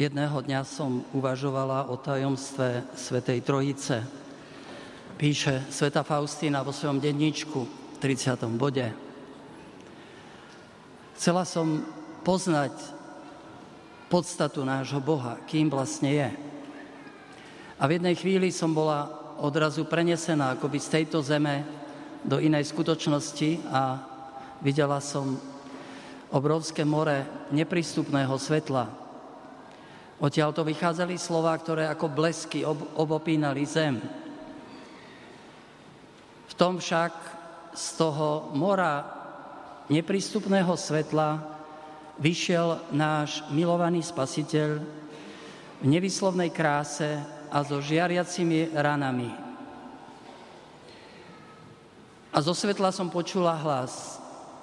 Jedného dňa som uvažovala o tajomstve Svetej Trojice. Píše Sveta Faustína vo svojom denníčku v 30. bode. Chcela som poznať podstatu nášho Boha, kým vlastne je. A v jednej chvíli som bola odrazu prenesená akoby z tejto zeme do inej skutočnosti a videla som obrovské more neprístupného svetla, Odtiaľ to vychádzali slova, ktoré ako blesky ob- obopínali zem. V tom však z toho mora neprístupného svetla vyšiel náš milovaný spasiteľ v nevyslovnej kráse a so žiariacimi ranami. A zo svetla som počula hlas.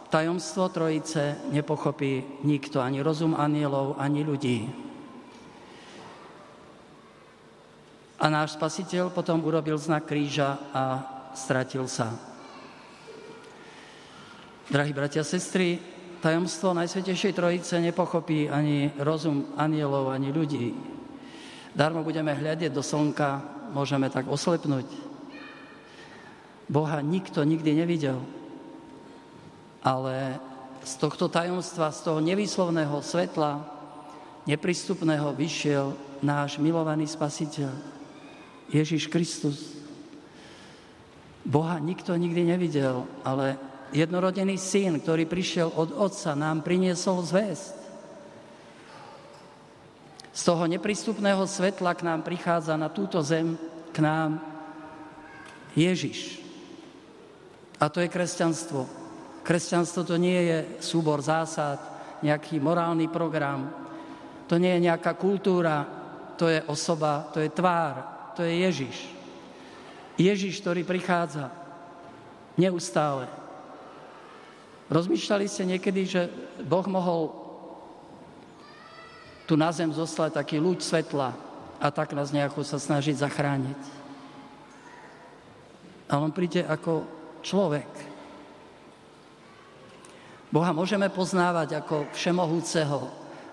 Tajomstvo Trojice nepochopí nikto, ani rozum anielov, ani ľudí. A náš spasiteľ potom urobil znak kríža a stratil sa. Drahí bratia a sestry, tajomstvo Najsvetejšej Trojice nepochopí ani rozum anielov, ani ľudí. Darmo budeme hľadieť do slnka, môžeme tak oslepnúť. Boha nikto nikdy nevidel, ale z tohto tajomstva, z toho nevýslovného svetla, neprístupného, vyšiel náš milovaný spasiteľ. Ježiš Kristus. Boha nikto nikdy nevidel, ale jednorodený syn, ktorý prišiel od Otca, nám priniesol zväzť. Z toho neprístupného svetla k nám prichádza na túto zem, k nám Ježiš. A to je kresťanstvo. Kresťanstvo to nie je súbor zásad, nejaký morálny program, to nie je nejaká kultúra, to je osoba, to je tvár, to je Ježiš. Ježiš, ktorý prichádza neustále. Rozmýšľali ste niekedy, že Boh mohol tu na zem zoslať taký ľuď svetla a tak nás nejako sa snažiť zachrániť. Ale on príde ako človek. Boha môžeme poznávať ako všemohúceho,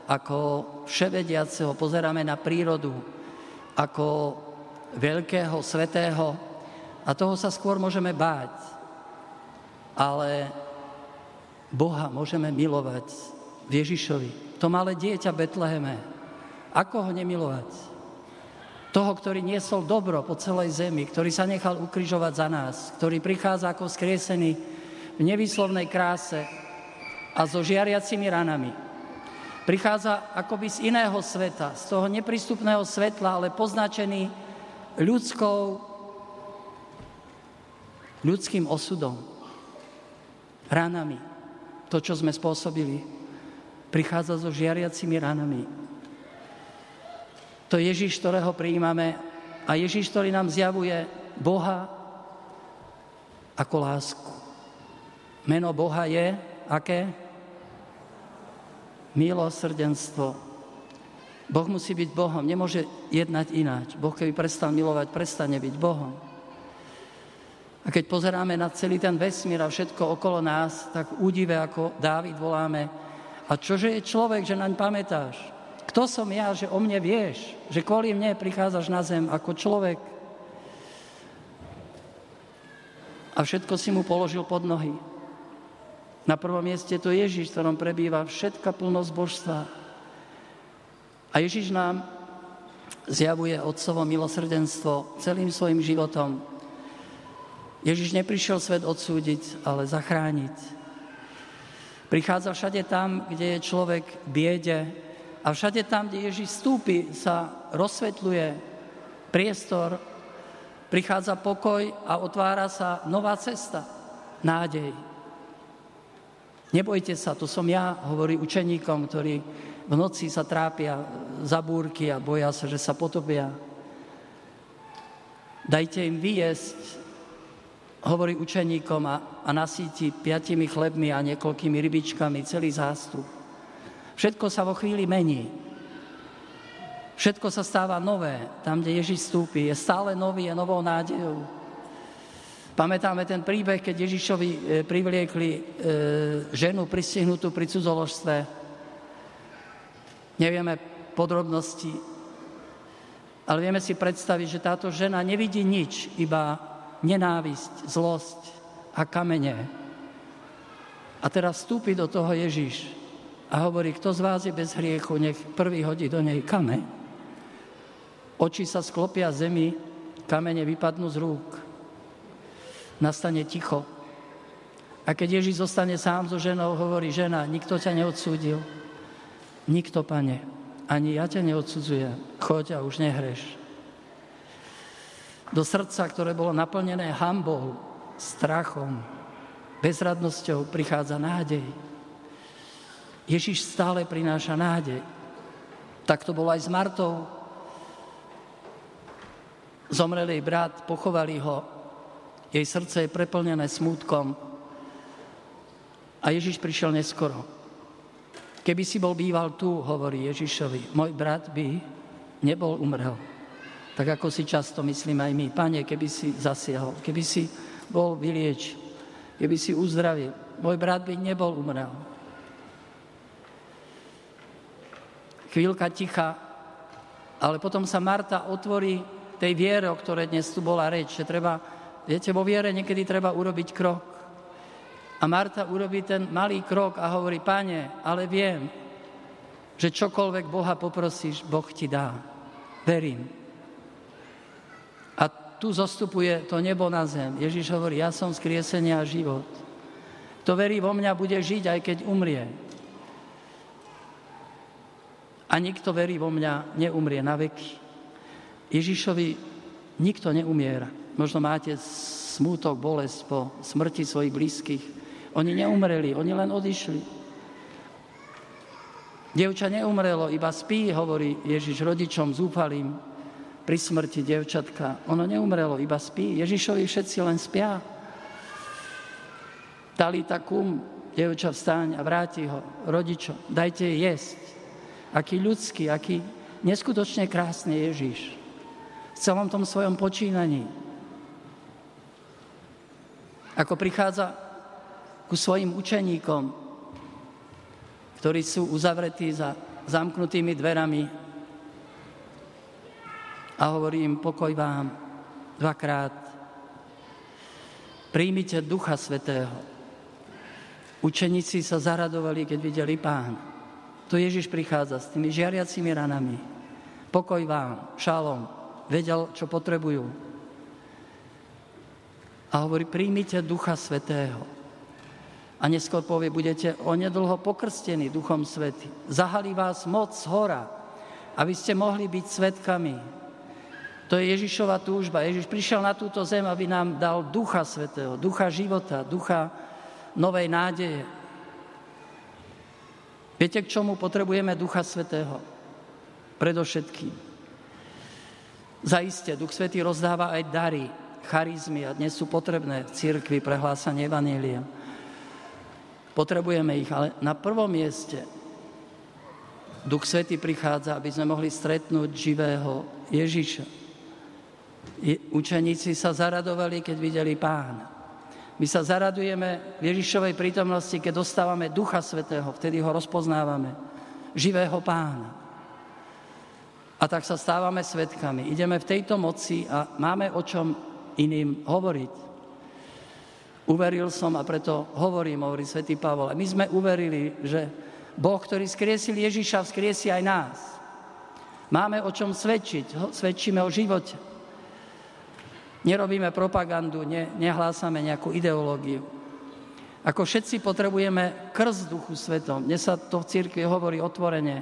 ako vševediaceho, pozeráme na prírodu, ako veľkého, svetého a toho sa skôr môžeme báť. Ale Boha môžeme milovať v Ježišovi. To malé dieťa Betleheme. Ako ho nemilovať? Toho, ktorý niesol dobro po celej zemi, ktorý sa nechal ukrižovať za nás, ktorý prichádza ako skriesený v nevýslovnej kráse a so žiariacimi ranami. Prichádza akoby z iného sveta, z toho neprístupného svetla, ale poznačený ľudskou, ľudským osudom, ranami. To, čo sme spôsobili, prichádza so žiariacimi ranami. To je Ježiš, ktorého prijímame a Ježiš, ktorý nám zjavuje Boha ako lásku. Meno Boha je aké? Milosrdenstvo. Boh musí byť Bohom, nemôže jednať ináč. Boh, keby prestal milovať, prestane byť Bohom. A keď pozeráme na celý ten vesmír a všetko okolo nás, tak údive ako Dávid voláme, a čože je človek, že naň pamätáš? Kto som ja, že o mne vieš? Že kvôli mne prichádzaš na zem ako človek? A všetko si mu položil pod nohy. Na prvom mieste to Ježiš, v ktorom prebýva všetka plnosť božstva. A Ježiš nám zjavuje Otcovo milosrdenstvo celým svojim životom. Ježiš neprišiel svet odsúdiť, ale zachrániť. Prichádza všade tam, kde je človek biede a všade tam, kde Ježiš stúpi, sa rozsvetľuje priestor, prichádza pokoj a otvára sa nová cesta, nádej. Nebojte sa, to som ja, hovorí učeníkom, ktorí v noci sa trápia za búrky a boja sa, že sa potopia. Dajte im vyjesť, hovorí učeníkom a, a nasíti piatimi chlebmi a niekoľkými rybičkami celý zástup. Všetko sa vo chvíli mení. Všetko sa stáva nové. Tam, kde Ježiš stúpi, je stále nový a novou nádejou. Pamätáme ten príbeh, keď Ježišovi e, privliekli e, ženu pristihnutú pri cudzoložstve Nevieme podrobnosti, ale vieme si predstaviť, že táto žena nevidí nič, iba nenávisť, zlosť a kamene. A teraz vstúpi do toho Ježiš a hovorí, kto z vás je bez hriechu, nech prvý hodí do nej kameň. Oči sa sklopia zemi, kamene vypadnú z rúk. Nastane ticho. A keď Ježiš zostane sám so ženou, hovorí, žena, nikto ťa neodsúdil. Nikto, pane, ani ja ťa neodsudzujem. Choď a už nehreš. Do srdca, ktoré bolo naplnené hambou, strachom, bezradnosťou, prichádza nádej. Ježiš stále prináša nádej. Tak to bolo aj s Martou. Zomrel jej brat, pochovali ho. Jej srdce je preplnené smútkom, a Ježiš prišiel neskoro. Keby si bol býval tu, hovorí Ježišovi, môj brat by nebol umrel. Tak ako si často myslíme aj my. Pane, keby si zasiahol, keby si bol vylieč, keby si uzdravil, môj brat by nebol umrel. Chvíľka ticha, ale potom sa Marta otvorí tej viere, o ktorej dnes tu bola reč, že treba, viete, vo viere niekedy treba urobiť krok. A Marta urobí ten malý krok a hovorí, pane, ale viem, že čokoľvek Boha poprosíš, Boh ti dá. Verím. A tu zostupuje to nebo na zem. Ježiš hovorí, ja som skriesenia a život. Kto verí vo mňa, bude žiť, aj keď umrie. A nikto verí vo mňa, neumrie na veky. Ježišovi nikto neumiera. Možno máte smútok, bolesť po smrti svojich blízkych, oni neumreli, oni len odišli. Dievča neumrelo, iba spí, hovorí Ježiš rodičom zúfalým pri smrti dievčatka. Ono neumrelo, iba spí. Ježišovi všetci len spia. Talita kum, dievča vstáň a vráti ho rodičom. Dajte jej jesť. Aký ľudský, aký neskutočne krásny Ježiš. V celom tom svojom počínaní. Ako prichádza ku svojim učeníkom, ktorí sú uzavretí za zamknutými dverami a hovorí im pokoj vám dvakrát. Príjmite Ducha Svetého. Učeníci sa zaradovali, keď videli pán. Tu Ježiš prichádza s tými žiariacimi ranami. Pokoj vám, šalom. Vedel, čo potrebujú. A hovorí, príjmite Ducha Svetého. A neskôr povie, budete onedlho pokrstení Duchom Svety. Zahalí vás moc hora, aby ste mohli byť svetkami. To je Ježišova túžba. Ježiš prišiel na túto zem, aby nám dal Ducha Svetého, Ducha života, Ducha novej nádeje. Viete, k čomu potrebujeme Ducha Svetého? Predovšetkým. Zaiste, Duch Svetý rozdáva aj dary, charizmy a dnes sú potrebné v církvi prehlásanie Evanielia. Potrebujeme ich, ale na prvom mieste Duch Svety prichádza, aby sme mohli stretnúť živého Ježiša. Učeníci sa zaradovali, keď videli pána. My sa zaradujeme v Ježišovej prítomnosti, keď dostávame Ducha Svetého, vtedy ho rozpoznávame, živého pána. A tak sa stávame svetkami. Ideme v tejto moci a máme o čom iným hovoriť. Uveril som a preto hovorím, hovorí svätý Pavol. A my sme uverili, že Boh, ktorý skriesil Ježiša, vzkriesi aj nás. Máme o čom svedčiť, svedčíme o živote. Nerobíme propagandu, ne, nehlásame nejakú ideológiu. Ako všetci potrebujeme krst Duchu Svetom. Dnes sa to v církvi hovorí otvorene.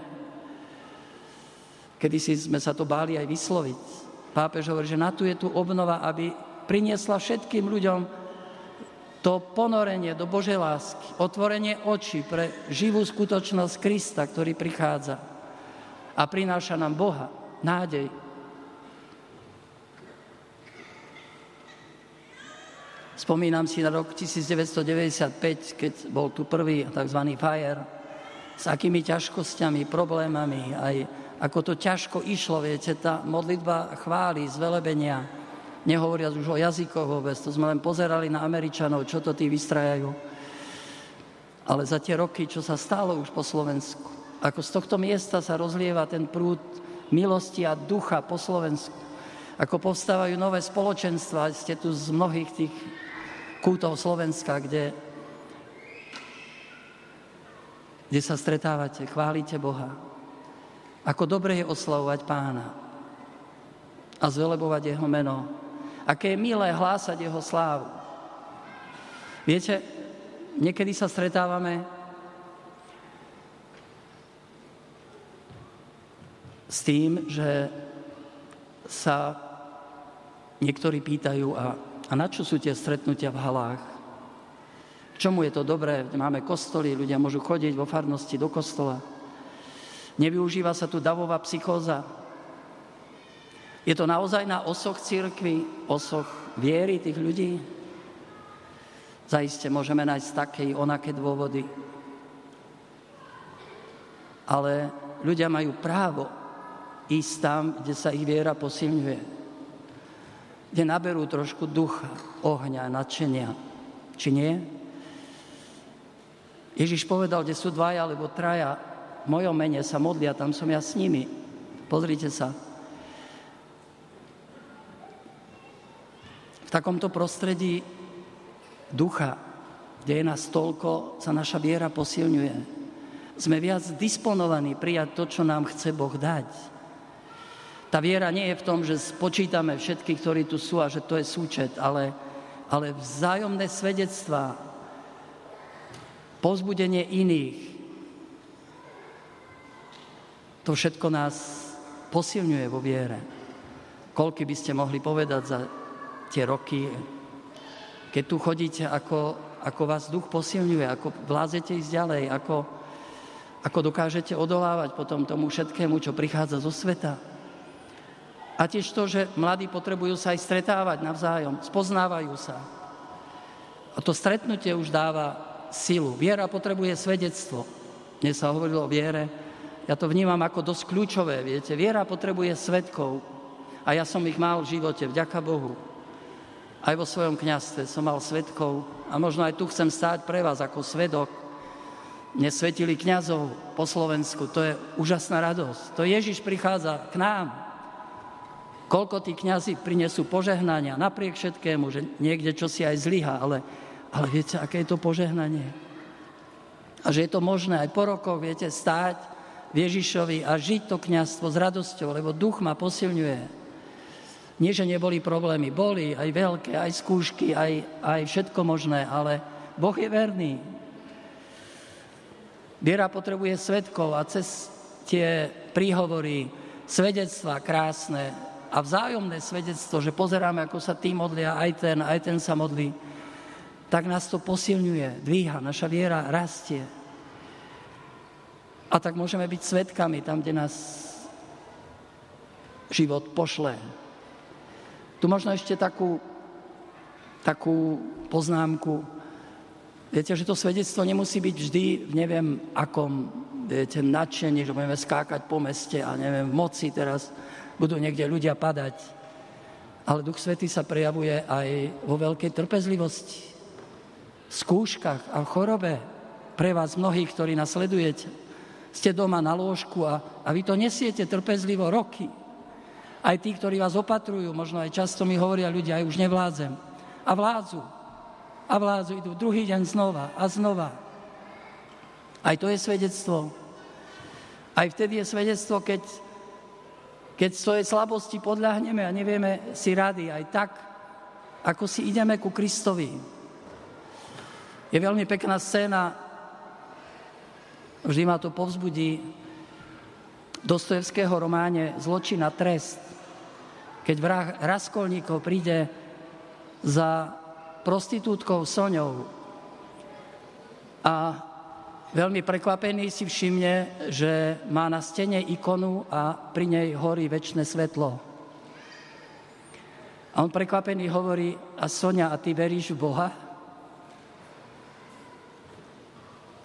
Kedy si sme sa to báli aj vysloviť. Pápež hovorí, že na tu je tu obnova, aby priniesla všetkým ľuďom to ponorenie do Božej lásky, otvorenie očí pre živú skutočnosť Krista, ktorý prichádza a prináša nám Boha, nádej. Spomínam si na rok 1995, keď bol tu prvý tzv. fire, s akými ťažkosťami, problémami, aj ako to ťažko išlo, viete, tá modlitba chvály, zvelebenia, nehovoriac už o jazykoch vôbec, to sme len pozerali na Američanov, čo to tí vystrajajú. Ale za tie roky, čo sa stalo už po Slovensku, Ako z tohto miesta sa rozlieva ten prúd milosti a ducha po Slovensku. Ako povstávajú nové spoločenstva. Ste tu z mnohých tých kútov Slovenska, kde, kde sa stretávate, chválite Boha. Ako dobre je oslavovať pána a zvelebovať jeho meno. Aké je milé hlásať jeho slávu. Viete, niekedy sa stretávame s tým, že sa niektorí pýtajú, a, a na čo sú tie stretnutia v halách? K čomu je to dobré? Máme kostoly, ľudia môžu chodiť vo farnosti do kostola. Nevyužíva sa tu davová psychóza. Je to naozaj na osoch církvy, osoch viery tých ľudí? Zaiste môžeme nájsť také i onaké dôvody. Ale ľudia majú právo ísť tam, kde sa ich viera posilňuje. Kde naberú trošku ducha, ohňa, nadšenia. Či nie? Ježiš povedal, kde sú dvaja alebo traja, v mojom mene sa modlia, tam som ja s nimi. Pozrite sa. V takomto prostredí ducha, kde je nás toľko, sa naša viera posilňuje. Sme viac disponovaní prijať to, čo nám chce Boh dať. Tá viera nie je v tom, že spočítame všetkých, ktorí tu sú a že to je súčet, ale, ale vzájomné svedectvá, pozbudenie iných. To všetko nás posilňuje vo viere. Koľky by ste mohli povedať za tie roky, keď tu chodíte, ako, ako vás duch posilňuje, ako vlázete ísť ďalej, ako, ako dokážete odolávať potom tomu všetkému, čo prichádza zo sveta. A tiež to, že mladí potrebujú sa aj stretávať navzájom, spoznávajú sa. A to stretnutie už dáva silu. Viera potrebuje svedectvo. Dnes sa hovorilo o viere. Ja to vnímam ako dosť kľúčové, viete. Viera potrebuje svetkov. A ja som ich mal v živote, vďaka Bohu. Aj vo svojom kniazstve som mal svetkov. A možno aj tu chcem stáť pre vás ako svedok. Nesvetili kňazov po Slovensku. To je úžasná radosť. To Ježiš prichádza k nám. Koľko tí kňazi prinesú požehnania napriek všetkému, že niekde čo si aj zlyha, ale, ale viete, aké je to požehnanie? A že je to možné aj po rokoch, viete, stáť Ježišovi a žiť to kňazstvo s radosťou, lebo duch ma posilňuje. Nie, že neboli problémy, boli aj veľké, aj skúšky, aj, aj všetko možné, ale Boh je verný. Viera potrebuje svetkov a cez tie príhovory, svedectva krásne, a vzájomné svedectvo, že pozeráme, ako sa tým modlia, aj ten, aj ten sa modlí, tak nás to posilňuje, dvíha, naša viera rastie. A tak môžeme byť svetkami tam, kde nás život pošle. Tu možno ešte takú, takú poznámku. Viete, že to svedectvo nemusí byť vždy v neviem akom, viete, nadšení, že budeme skákať po meste a neviem, v moci teraz budú niekde ľudia padať. Ale Duch Svetý sa prejavuje aj vo veľkej trpezlivosti, skúškach a chorobe. Pre vás mnohých, ktorí nasledujete, ste doma na lôžku a, a vy to nesiete trpezlivo roky. Aj tí, ktorí vás opatrujú, možno aj často mi hovoria ľudia, aj už nevládzem. A vládzu. A vládzu, idú druhý deň znova a znova. Aj to je svedectvo. Aj vtedy je svedectvo, keď keď svojej slabosti podľahneme a nevieme si rady aj tak, ako si ideme ku Kristovi. Je veľmi pekná scéna, vždy ma to povzbudí, Dostojevského románe Zločina trest, keď vrah Raskolníkov príde za prostitútkou Soňou a Veľmi prekvapený si všimne, že má na stene ikonu a pri nej horí väčšie svetlo. A on prekvapený hovorí, a Sonia, a ty veríš v Boha?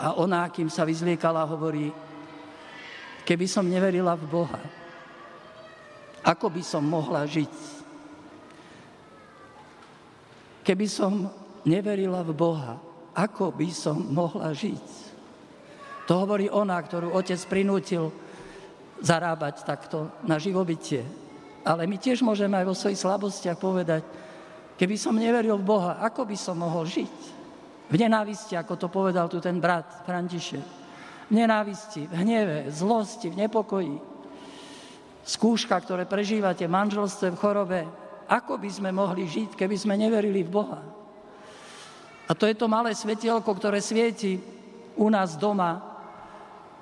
A ona, kým sa vyzliekala, hovorí, keby som neverila v Boha, ako by som mohla žiť? Keby som neverila v Boha, ako by som mohla žiť? To hovorí ona, ktorú otec prinútil zarábať takto na živobytie. Ale my tiež môžeme aj vo svojich slabostiach povedať, keby som neveril v Boha, ako by som mohol žiť? V nenávisti, ako to povedal tu ten brat František. V nenávisti, v hneve, v zlosti, v nepokoji. Skúška, ktoré prežívate v manželstve, v chorobe. Ako by sme mohli žiť, keby sme neverili v Boha? A to je to malé svetielko, ktoré svieti u nás doma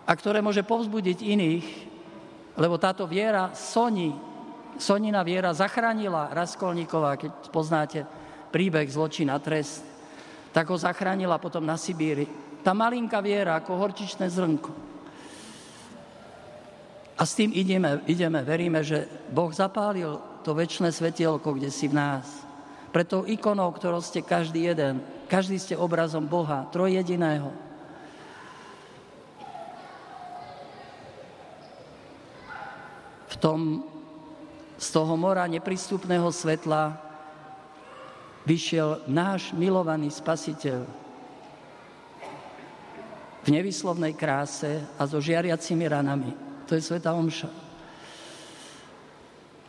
a ktoré môže povzbudiť iných, lebo táto viera Soni, Sonina viera zachránila Raskolníkova, keď poznáte príbeh zločin a trest, tak ho zachránila potom na Sibíri. Tá malinká viera ako horčičné zrnko. A s tým ideme, ideme, veríme, že Boh zapálil to väčšie svetielko, kde si v nás. Pre tou ikonou, ktorou ste každý jeden, každý ste obrazom Boha, trojjediného. v tom, z toho mora neprístupného svetla vyšiel náš milovaný spasiteľ v nevyslovnej kráse a so žiariacimi ranami. To je Sveta Omša.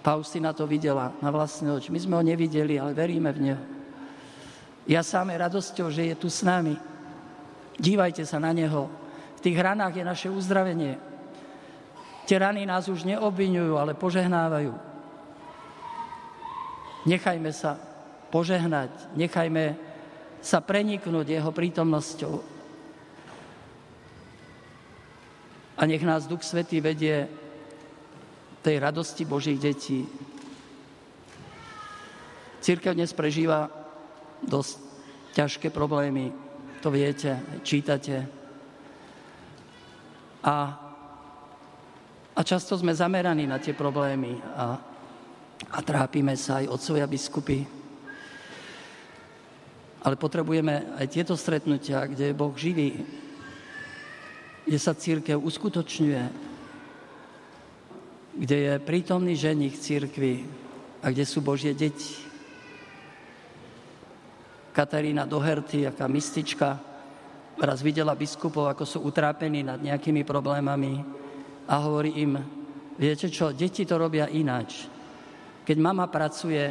Faustina to videla na vlastné oči. My sme ho nevideli, ale veríme v Neho. Ja sám radosťou, že je tu s nami. Dívajte sa na Neho. V tých ranách je naše uzdravenie. Tie rany nás už neobvinujú, ale požehnávajú. Nechajme sa požehnať, nechajme sa preniknúť jeho prítomnosťou. A nech nás Duch Svetý vedie tej radosti Božích detí. Církev dnes prežíva dosť ťažké problémy, to viete, čítate. A a často sme zameraní na tie problémy a, a trápime sa aj otcovia biskupy. Ale potrebujeme aj tieto stretnutia, kde je Boh živý, kde sa církev uskutočňuje, kde je prítomný ženich církvy a kde sú Božie deti. Katarína Doherty, aká mystička, raz videla biskupov, ako sú utrápení nad nejakými problémami a hovorí im, viete čo, deti to robia ináč. Keď mama pracuje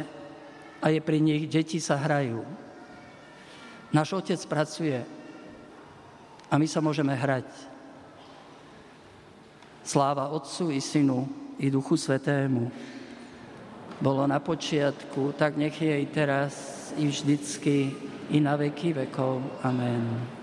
a je pri nich, deti sa hrajú. Náš otec pracuje a my sa môžeme hrať. Sláva Otcu i Synu i Duchu Svetému. Bolo na počiatku, tak nech je i teraz, i vždycky, i na veky vekov. Amen.